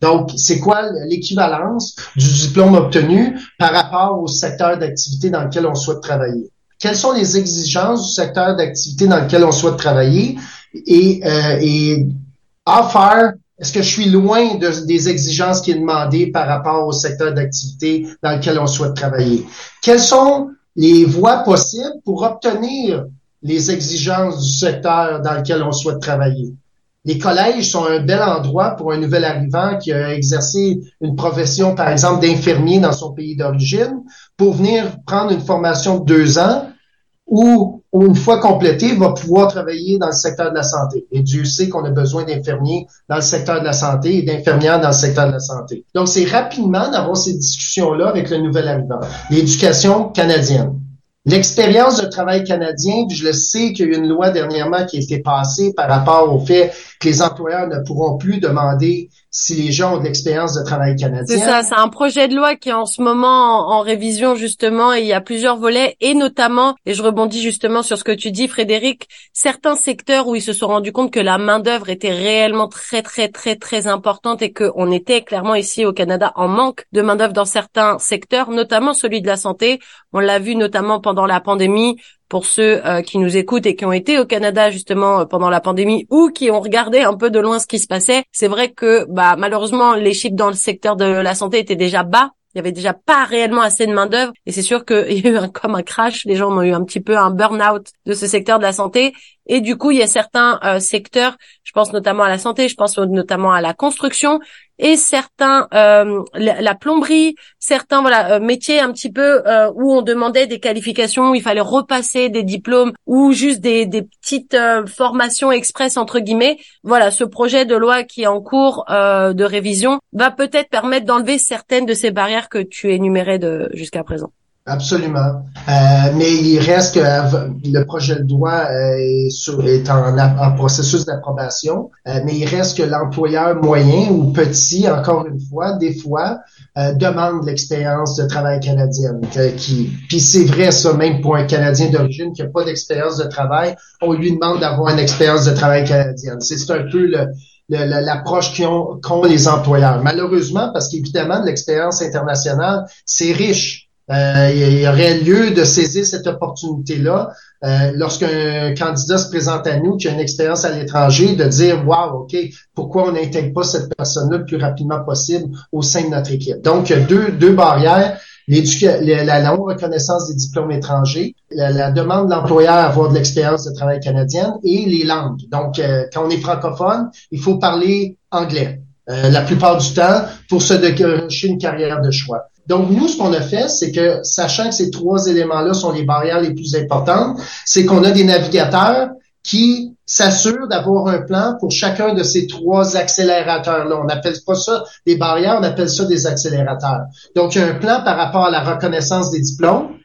Donc, c'est quoi l'équivalence du diplôme obtenu par rapport au secteur d'activité dans lequel on souhaite travailler? Quelles sont les exigences du secteur d'activité dans lequel on souhaite travailler? Et, euh, et faire, est-ce que je suis loin des exigences qui est demandées par rapport au secteur d'activité dans lequel on souhaite travailler? Quelles sont les voies possibles pour obtenir les exigences du secteur dans lequel on souhaite travailler? les collèges sont un bel endroit pour un nouvel arrivant qui a exercé une profession, par exemple, d'infirmier dans son pays d'origine, pour venir prendre une formation de deux ans ou, une fois complétée, va pouvoir travailler dans le secteur de la santé. Et Dieu sait qu'on a besoin d'infirmiers dans le secteur de la santé et d'infirmières dans le secteur de la santé. Donc, c'est rapidement d'avoir ces discussions-là avec le nouvel arrivant. L'éducation canadienne. L'expérience de travail canadien, je le sais qu'il y a eu une loi dernièrement qui a été passée par rapport au fait que les employeurs ne pourront plus demander si les gens ont de l'expérience de travail canadien. C'est ça, c'est un projet de loi qui est en ce moment en, révision justement et il y a plusieurs volets et notamment, et je rebondis justement sur ce que tu dis Frédéric, certains secteurs où ils se sont rendus compte que la main d'œuvre était réellement très très très très importante et qu'on était clairement ici au Canada en manque de main d'œuvre dans certains secteurs, notamment celui de la santé. On l'a vu notamment pendant la pandémie pour ceux euh, qui nous écoutent et qui ont été au Canada justement euh, pendant la pandémie ou qui ont regardé un peu de loin ce qui se passait, c'est vrai que bah malheureusement les chiffres dans le secteur de la santé étaient déjà bas. Il y avait déjà pas réellement assez de main d'œuvre et c'est sûr qu'il <laughs> y a eu un, comme un crash. Les gens ont eu un petit peu un burn-out de ce secteur de la santé et du coup il y a certains euh, secteurs, je pense notamment à la santé, je pense notamment à la construction et certains euh, la, plomberie, certains voilà euh, métiers un petit peu euh, où on demandait des qualifications, où il fallait repasser des diplômes ou juste des, des petites formations express entre guillemets. Voilà, ce projet de loi qui est en cours de révision va peut-être permettre d'enlever certaines de ces barrières que tu énumérais jusqu'à présent. Absolument. Euh, mais il reste que le projet de loi euh, est, est en, processus d'approbation, euh, mais il reste que l'employeur moyen ou petit, encore une fois, des fois, demande l'expérience de travail canadienne. Puis c'est vrai ça, même pour un Canadien d'origine qui n'a pas d'expérience de travail, on lui demande d'avoir une expérience de travail canadienne. C'est un peu l'approche qu'ont les employeurs. Malheureusement, parce qu'évidemment, l'expérience internationale, c'est riche. Euh, il y aurait lieu de saisir cette opportunité-là euh, lorsqu'un candidat se présente à nous qui a une expérience à l'étranger, de dire Wow, OK, pourquoi on n'intègre pas cette personne-là le plus rapidement possible au sein de notre équipe? Donc, deux, deux barrières. La, non-reconnaissance des diplômes étrangers, la, demande de l'employeur à avoir de l'expérience de travail canadienne et les langues. Donc, euh, quand on est francophone, il faut parler anglais. Euh, la plupart du temps pour se décrocher une carrière de choix. Donc, nous, ce qu'on a fait, c'est que, sachant que ces trois éléments-là sont les barrières les plus importantes, c'est qu'on a des navigateurs qui s'assurent d'avoir un plan pour chacun de ces trois accélérateurs-là. On n'appelle pas ça des barrières, on appelle ça des accélérateurs. Donc, il y a un plan par rapport à la reconnaissance des diplômes,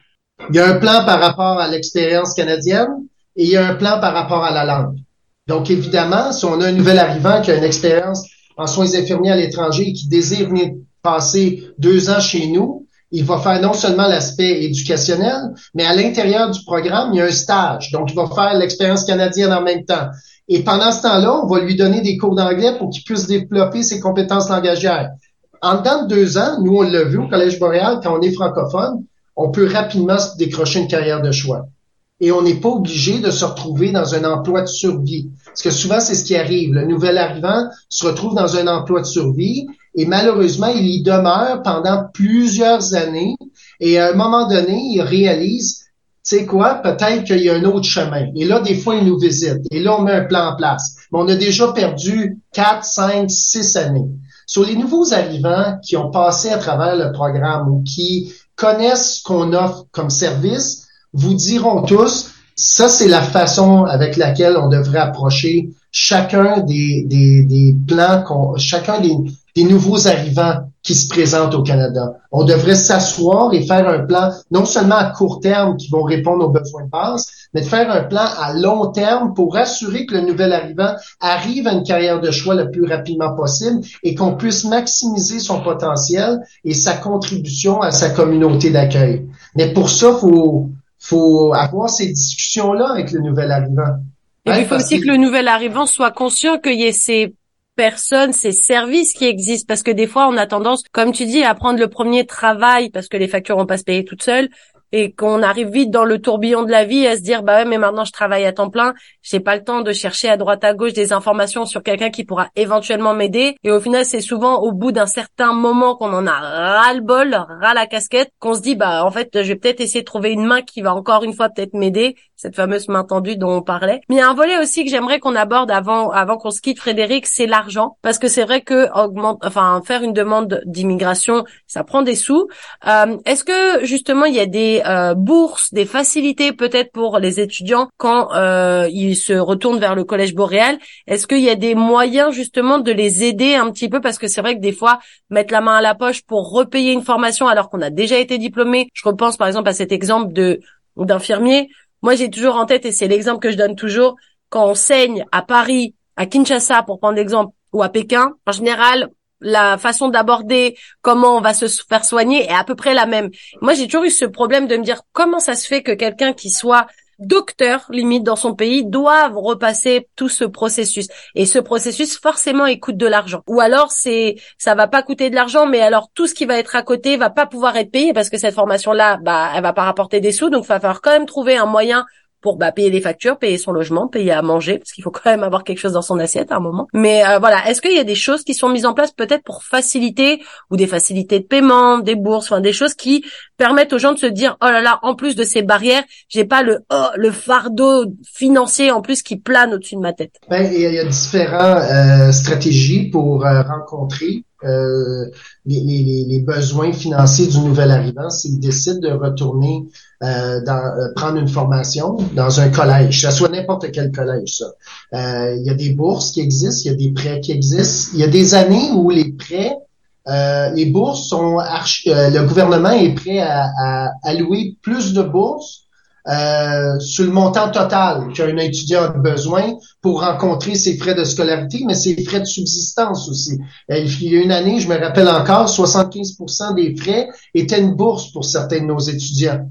il y a un plan par rapport à l'expérience canadienne et il y a un plan par rapport à la langue. Donc, évidemment, si on a un nouvel arrivant qui a une expérience en soins infirmiers à l'étranger et qui désire venir passer deux ans chez nous, il va faire non seulement l'aspect éducationnel, mais à l'intérieur du programme, il y a un stage. Donc, il va faire l'expérience canadienne en même temps. Et pendant ce temps-là, on va lui donner des cours d'anglais pour qu'il puisse développer ses compétences langagières. En dedans de deux ans, nous, on l'a vu au Collège Boréal, quand on est francophone, on peut rapidement se décrocher une carrière de choix. Et on n'est pas obligé de se retrouver dans un emploi de survie. Parce que souvent, c'est ce qui arrive. Le nouvel arrivant se retrouve dans un emploi de survie et malheureusement, il y demeure pendant plusieurs années et à un moment donné, il réalise, tu sais quoi, peut-être qu'il y a un autre chemin. Et là, des fois, il nous visite et là, on met un plan en place. Mais on a déjà perdu quatre, cinq, six années. Sur les nouveaux arrivants qui ont passé à travers le programme ou qui connaissent ce qu'on offre comme service, vous diront tous, ça, c'est la façon avec laquelle on devrait approcher chacun des, des, des plans, chacun des, des nouveaux arrivants qui se présentent au Canada. On devrait s'asseoir et faire un plan non seulement à court terme qui vont répondre aux besoins de base, mais de faire un plan à long terme pour assurer que le nouvel arrivant arrive à une carrière de choix le plus rapidement possible et qu'on puisse maximiser son potentiel et sa contribution à sa communauté d'accueil. Mais pour ça, faut faut avoir ces discussions-là avec le nouvel arrivant. Et il faut aussi que le nouvel arrivant soit conscient qu'il y ait ces personnes, ces services qui existent. Parce que des fois, on a tendance, comme tu dis, à prendre le premier travail parce que les factures vont pas se payer toutes seules et qu'on arrive vite dans le tourbillon de la vie à se dire bah ouais mais maintenant je travaille à temps plein, j'ai pas le temps de chercher à droite à gauche des informations sur quelqu'un qui pourra éventuellement m'aider. Et au final c'est souvent au bout d'un certain moment qu'on en a ras le bol, ras la casquette qu'on se dit bah en fait je vais peut-être essayer de trouver une main qui va encore une fois peut-être m'aider, cette fameuse main tendue dont on parlait. Mais il y a un volet aussi que j'aimerais qu'on aborde avant avant qu'on se quitte Frédéric, c'est l'argent parce que c'est vrai que augmente enfin faire une demande d'immigration, ça prend des sous. Euh, est-ce que justement il y a des euh, bourses, des facilités peut-être pour les étudiants quand euh, ils se retournent vers le collège boréal? Est-ce qu'il y a des moyens justement de les aider un petit peu? Parce que c'est vrai que des fois mettre la main à la poche pour repayer une formation alors qu'on a déjà été diplômé. Je repense par exemple à cet exemple de d'infirmiers. Moi, j'ai toujours en tête, et c'est l'exemple que je donne toujours, quand on saigne à Paris, à Kinshasa, pour prendre l'exemple, ou à Pékin, en général, la façon d'aborder comment on va se faire soigner est à peu près la même. Moi, j'ai toujours eu ce problème de me dire comment ça se fait que quelqu'un qui soit docteur limite dans son pays doivent repasser tout ce processus. Et ce processus forcément il coûte de l'argent. Ou alors c'est ça va pas coûter de l'argent mais alors tout ce qui va être à côté va pas pouvoir être payé parce que cette formation là bah elle va pas rapporter des sous. Donc il va falloir quand même trouver un moyen pour bah, payer les factures, payer son logement, payer à manger, parce qu'il faut quand même avoir quelque chose dans son assiette à un moment. Mais euh, voilà, est-ce qu'il y a des choses qui sont mises en place peut-être pour faciliter ou des facilités de paiement, des bourses, enfin des choses qui permettent aux gens de se dire oh là là, en plus de ces barrières, j'ai pas le oh, le fardeau financier en plus qui plane au-dessus de ma tête? Ben, il y a différentes euh, stratégies pour euh, rencontrer euh, les, les, les, besoins financiers du nouvel arrivant s'il décide de retourner euh, dans, euh, prendre une formation dans un collège, ça soit n'importe quel collège. Ça. Euh, il y a des bourses qui existent, il y a des prêts qui existent. Il y a des années où les prêts, les bourses sont le gouvernement est prêt à, allouer plus de bourses euh, sur le montant total qu'un étudiant a besoin pour rencontrer ses frais de scolarité, mais ses frais de subsistance aussi. Euh, il y a une année, je me rappelle encore, 75 des frais étaient une bourse pour certains de nos étudiants.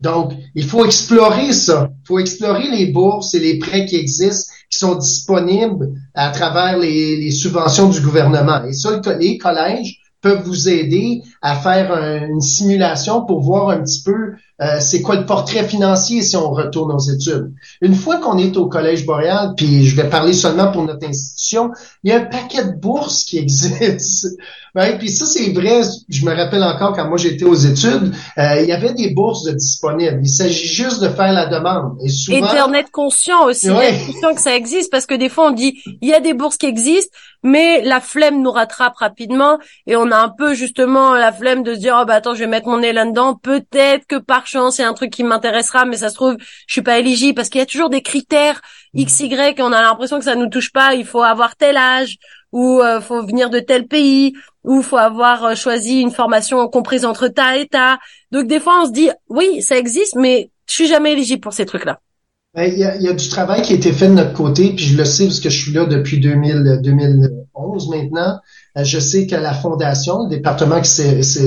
Donc, il faut explorer ça. Il faut explorer les bourses et les prêts qui existent, qui sont disponibles à travers les, subventions du gouvernement. Et ça, les collèges peuvent vous aider à faire une simulation pour voir un petit peu euh, c'est quoi le portrait financier si on retourne aux études. Une fois qu'on est au Collège Boréal, puis je vais parler seulement pour notre institution, il y a un paquet de bourses qui <laughs> existent. Ouais, puis ça, c'est vrai, je me rappelle encore quand moi j'étais aux études, euh, il y avait des bourses de disponibles. Il s'agit juste de faire la demande. Et souvent... Et d'en être conscient aussi, ouais. conscient que ça existe, parce que des fois on dit, il y a des bourses qui existent, mais la flemme nous rattrape rapidement, et on a un peu justement la flemme de se dire, oh bah attends, je vais mettre mon nez là-dedans, peut-être que par chance, il y a un truc qui m'intéressera, mais ça se trouve, je suis pas éligible, parce qu'il y a toujours des critères X, Y, et on a l'impression que ça nous touche pas, il faut avoir tel âge, ou euh, faut venir de tel pays, ou faut avoir euh, choisi une formation comprise entre ta et ta. Donc des fois on se dit oui ça existe, mais je suis jamais éligible pour ces trucs-là. Ben, il y, a, il y, a, du travail qui a été fait de notre côté, puis je le sais parce que je suis là depuis 2000, 2011 maintenant. Euh, je sais que la fondation, le département qui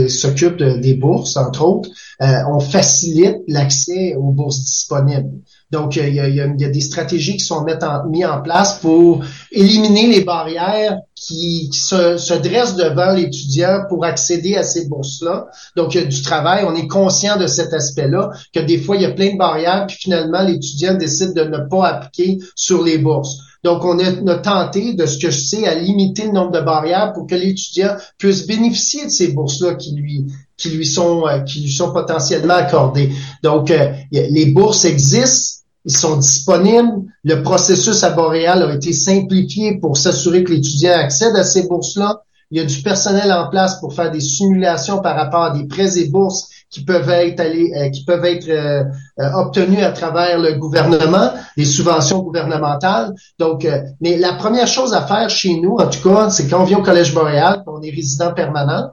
s'occupe des bourses, entre autres, on facilite l'accès aux bourses disponibles. Donc, il y, a, il y a, des stratégies qui sont mises en, place pour éliminer les barrières qui, se, se, dressent devant l'étudiant pour accéder à ces bourses-là. Donc, il y a du travail. On est conscient de cet aspect-là, que des fois, il y a plein de barrières, puis finalement, l'étudiant décide de ne pas appliquer sur les bourses. Donc, on a, a, tenté, de ce que je sais, à limiter le nombre de barrières pour que l'étudiant puisse bénéficier de ces bourses-là qui lui qui lui sont euh, qui lui sont potentiellement accordées. Donc, euh, les bourses existent ils sont disponibles. Le processus à Boréal a été simplifié pour s'assurer que l'étudiant accède à ces bourses-là. Il y a du personnel en place pour faire des simulations par rapport à des prêts et bourses qui peuvent être allés, euh, qui peuvent être euh, euh, obtenus à travers le gouvernement, les subventions gouvernementales. Donc, mais la première chose à faire chez nous, en tout cas, c'est quand on vient au Collège Boréal, on est résident permanent,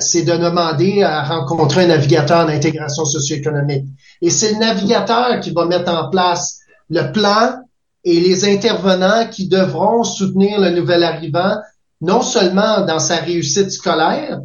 c'est de demander à rencontrer un navigateur d'intégration socio-économique. Et c'est le navigateur qui va mettre en place le plan et les intervenants qui devront soutenir le nouvel arrivant, non seulement dans sa réussite scolaire,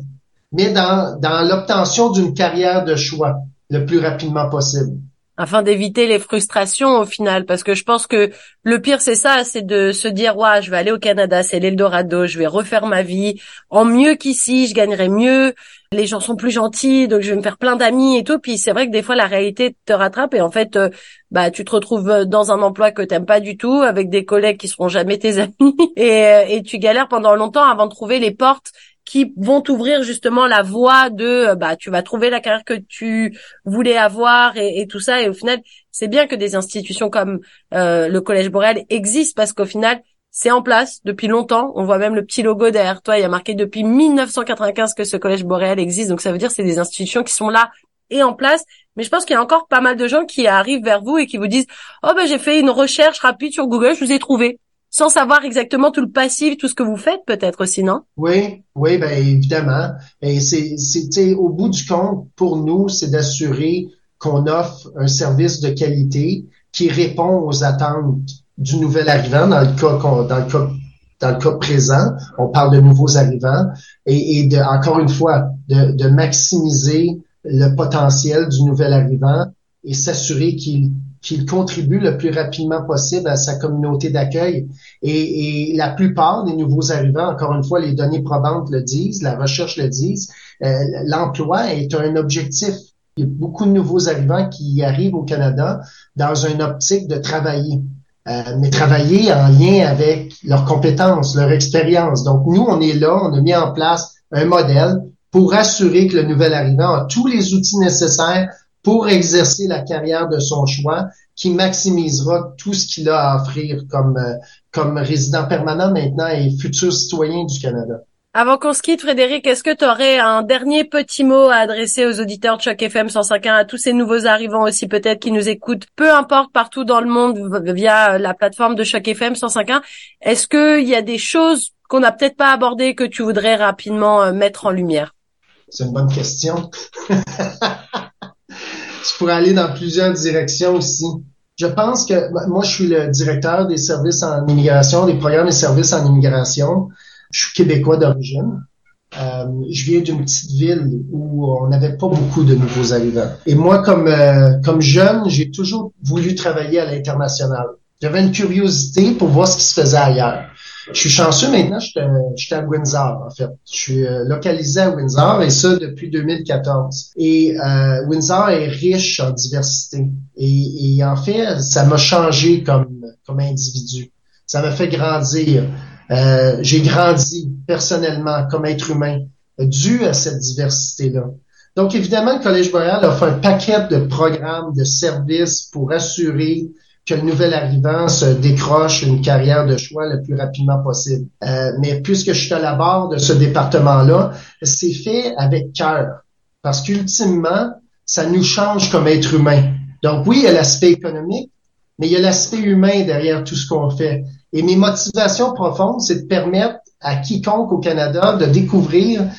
mais dans, dans l'obtention d'une carrière de choix le plus rapidement possible afin d'éviter les frustrations au final. Parce que je pense que le pire c'est ça c'est de se dire ouais je vais aller au Canada c'est l'Eldorado je vais refaire ma vie. En mieux qu'ici je gagnerai mieux. Les gens sont plus gentils donc je vais me faire plein d'amis et tout. Puis c'est vrai que des fois la réalité te rattrape. Et en fait euh, bah tu te retrouves dans un emploi que t'aimes pas du tout avec des collègues qui seront jamais tes <laughs> amis. Et, euh, et tu galères pendant longtemps avant de trouver les portes qui vont t'ouvrir justement la voie de euh, bah tu vas trouver la carrière que tu voulais avoir et, tout ça. Et au final c'est bien que des institutions comme euh, le collège boréal existent parce qu'au final c'est en place depuis longtemps. On voit même le petit logo derrière toi. Il y a marqué depuis 1995 que ce collège boréal existe. Donc ça veut dire c'est des institutions qui sont là et en place. Mais je pense qu'il y a encore pas mal de gens qui arrivent vers vous et qui vous disent oh ben j'ai fait une recherche rapide sur Google. Je vous ai trouvé sans savoir exactement tout le passif, tout ce que vous faites peut-être aussi? Oui, oui, ben évidemment. Et c'est, c'est au bout du compte, pour nous, c'est d'assurer qu'on offre un service de qualité qui répond aux attentes du nouvel arrivant dans le cas dans le cas dans le cas présent, on parle de nouveaux arrivants et, et de, encore une fois, de, de maximiser le potentiel du nouvel arrivant et s'assurer qu'il qu'il contribue le plus rapidement possible à sa communauté d'accueil. Et, la plupart des nouveaux arrivants, encore une fois, les données probantes le disent, la recherche le disent, euh, l'emploi est un objectif. Il y a beaucoup de nouveaux arrivants qui arrivent au Canada dans une optique de travailler. Euh, mais travailler en lien avec leurs compétences, leur expérience. Donc, nous, on est là, on a mis en place un modèle pour assurer que le nouvel arrivant a tous les outils nécessaires pour exercer la carrière de son choix qui maximisera tout ce qu'il a à offrir comme, euh, comme résident permanent maintenant et futur citoyen du Canada. Avant qu'on se quitte, Frédéric, est-ce que tu aurais un dernier petit mot à adresser aux auditeurs de Choc FM 105.1, à tous ces nouveaux arrivants aussi peut-être qui nous écoutent, peu importe partout dans le monde via la plateforme de Choc FM 105.1 Est-ce qu'il y a des choses qu'on n'a peut-être pas abordées que tu voudrais rapidement euh, mettre en lumière? C'est une bonne question. <laughs> je pourrais aller dans plusieurs directions aussi. Je pense que moi, je suis le directeur des services en immigration, des programmes et services en immigration. Je suis québécois d'origine. Euh, je viens d'une petite ville où on n'avait pas beaucoup de nouveaux arrivants. Et moi, comme euh, comme jeune, j'ai toujours voulu travailler à l'international. J'avais une curiosité pour voir ce qui se faisait ailleurs. Je suis chanceux maintenant, je suis à Windsor, en fait. Je suis euh, localisé à Windsor et ça depuis 2014. Et euh, Windsor est riche en diversité. Et, et en fait, ça m'a changé comme, comme individu. Ça m'a fait grandir. Euh, j'ai grandi personnellement comme être humain dû à cette diversité-là. Donc, évidemment, le Collège Boréal offre un paquet de programmes, de services pour assurer que le nouvel arrivant se décroche une carrière de choix le plus rapidement possible. Euh, mais puisque je suis à la barre de ce département-là, c'est fait avec cœur. Parce qu'ultimement, ça nous change comme être humain. Donc oui, il y a l'aspect économique, mais il y a l'aspect humain derrière tout ce qu'on fait. Et mes motivations profondes, c'est de permettre à quiconque au Canada de découvrir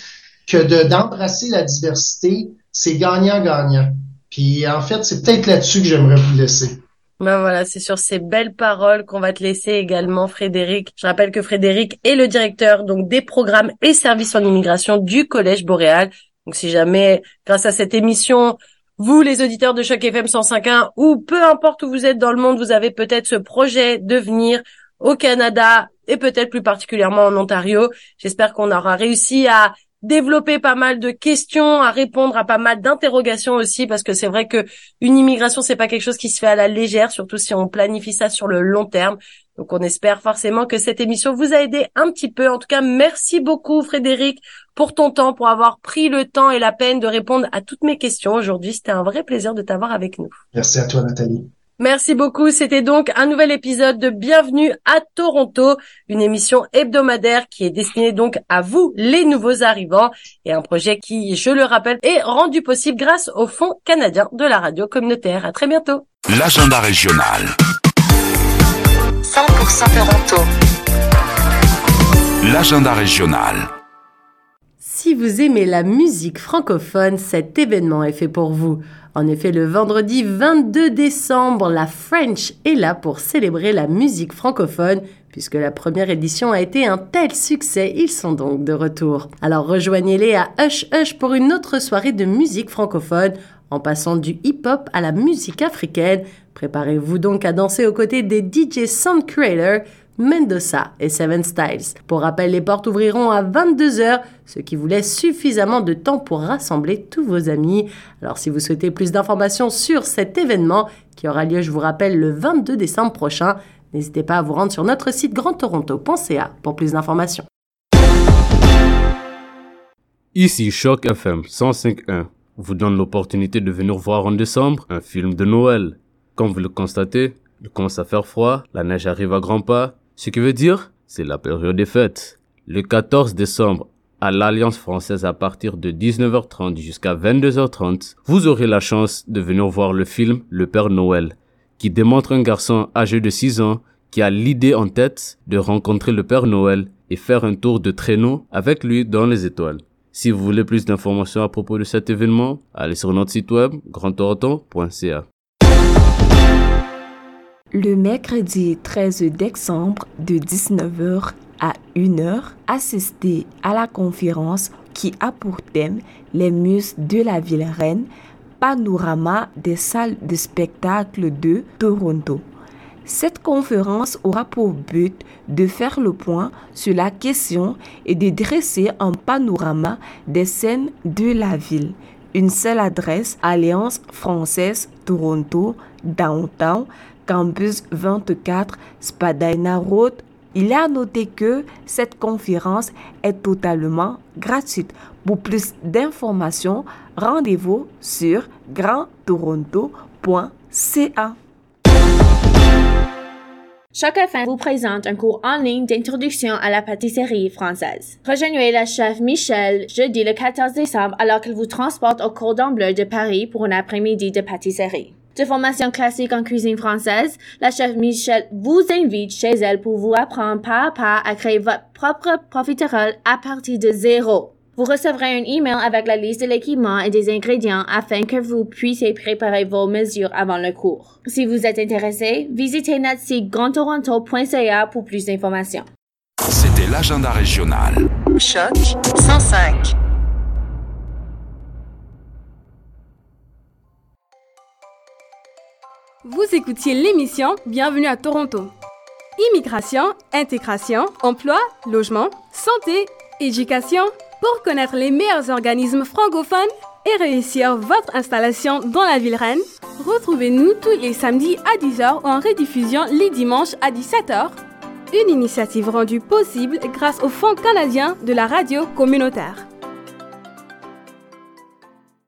que de d'embrasser la diversité, c'est gagnant-gagnant. Puis en fait, c'est peut-être là-dessus que j'aimerais vous laisser. Ben voilà, c'est sur ces belles paroles qu'on va te laisser également, Frédéric. Je rappelle que Frédéric est le directeur donc des programmes et services en immigration du Collège Boréal. Donc si jamais, grâce à cette émission, vous, les auditeurs de Choc FM 105.1, ou peu importe où vous êtes dans le monde, vous avez peut-être ce projet de venir au Canada et peut-être plus particulièrement en Ontario. J'espère qu'on aura réussi à développer pas mal de questions, à répondre à pas mal d'interrogations aussi, parce que c'est vrai que une immigration c'est pas quelque chose qui se fait à la légère, surtout si on planifie ça sur le long terme. Donc on espère forcément que cette émission vous a aidé un petit peu. En tout cas, merci beaucoup Frédéric pour ton temps, pour avoir pris le temps et la peine de répondre à toutes mes questions aujourd'hui. C'était un vrai plaisir de t'avoir avec nous. Merci à toi Nathalie. Merci beaucoup. C'était donc un nouvel épisode de Bienvenue à Toronto, une émission hebdomadaire qui est destinée donc à vous, les nouveaux arrivants, et un projet qui, je le rappelle, est rendu possible grâce au Fonds canadien de la radio communautaire. À très bientôt. L'agenda régional. 100% Toronto. L'agenda régional. Si vous aimez la musique francophone, cet événement est fait pour vous. En effet, le vendredi 22 décembre, la French est là pour célébrer la musique francophone. Puisque la première édition a été un tel succès, ils sont donc de retour. Alors rejoignez-les à Hush Hush pour une autre soirée de musique francophone, en passant du hip-hop à la musique africaine. Préparez-vous donc à danser aux côtés des DJ Sound Creator, Mendoza et Seven Styles. Pour rappel, les portes ouvriront à 22h, ce qui vous laisse suffisamment de temps pour rassembler tous vos amis. Alors si vous souhaitez plus d'informations sur cet événement, qui aura lieu, je vous rappelle, le 22 décembre prochain, n'hésitez pas à vous rendre sur notre site grandtoronto.ca pour plus d'informations. Ici Choc FM 105.1 vous donne l'opportunité de venir voir en décembre un film de Noël. Comme vous le constatez, il commence à faire froid, la neige arrive à grands pas, ce qui veut dire, c'est la période des fêtes. Le 14 décembre, à l'Alliance française à partir de 19h30 jusqu'à 22h30, vous aurez la chance de venir voir le film Le Père Noël, qui démontre un garçon âgé de 6 ans qui a l'idée en tête de rencontrer le Père Noël et faire un tour de traîneau avec lui dans les étoiles. Si vous voulez plus d'informations à propos de cet événement, allez sur notre site web grandtoronto.ca. Le mercredi 13 décembre de 19h à 1h, assistez à la conférence qui a pour thème les muses de la ville reine, panorama des salles de spectacle de Toronto. Cette conférence aura pour but de faire le point sur la question et de dresser un panorama des scènes de la ville. Une seule adresse, Alliance française Toronto, Downtown, Campus 24, Spadina Road. Il à noter que cette conférence est totalement gratuite. Pour plus d'informations, rendez-vous sur grandtoronto.ca. Chaque fin vous présente un cours en ligne d'introduction à la pâtisserie française. Rejoignez la chef Michel jeudi le 14 décembre alors qu'elle vous transporte au Cordon Bleu de Paris pour un après-midi de pâtisserie. De formation classique en cuisine française, la chef Michel vous invite chez elle pour vous apprendre pas à pas à créer votre propre profiterole à partir de zéro. Vous recevrez un email avec la liste de l'équipement et des ingrédients afin que vous puissiez préparer vos mesures avant le cours. Si vous êtes intéressé, visitez notre site grandtoronto.ca pour plus d'informations. C'était l'agenda régional. Choc 105. Vous écoutiez l'émission Bienvenue à Toronto. Immigration, intégration, emploi, logement, santé, éducation. Pour connaître les meilleurs organismes francophones et réussir votre installation dans la ville reine, retrouvez-nous tous les samedis à 10h ou en rediffusion les dimanches à 17h. Une initiative rendue possible grâce au Fonds canadien de la radio communautaire.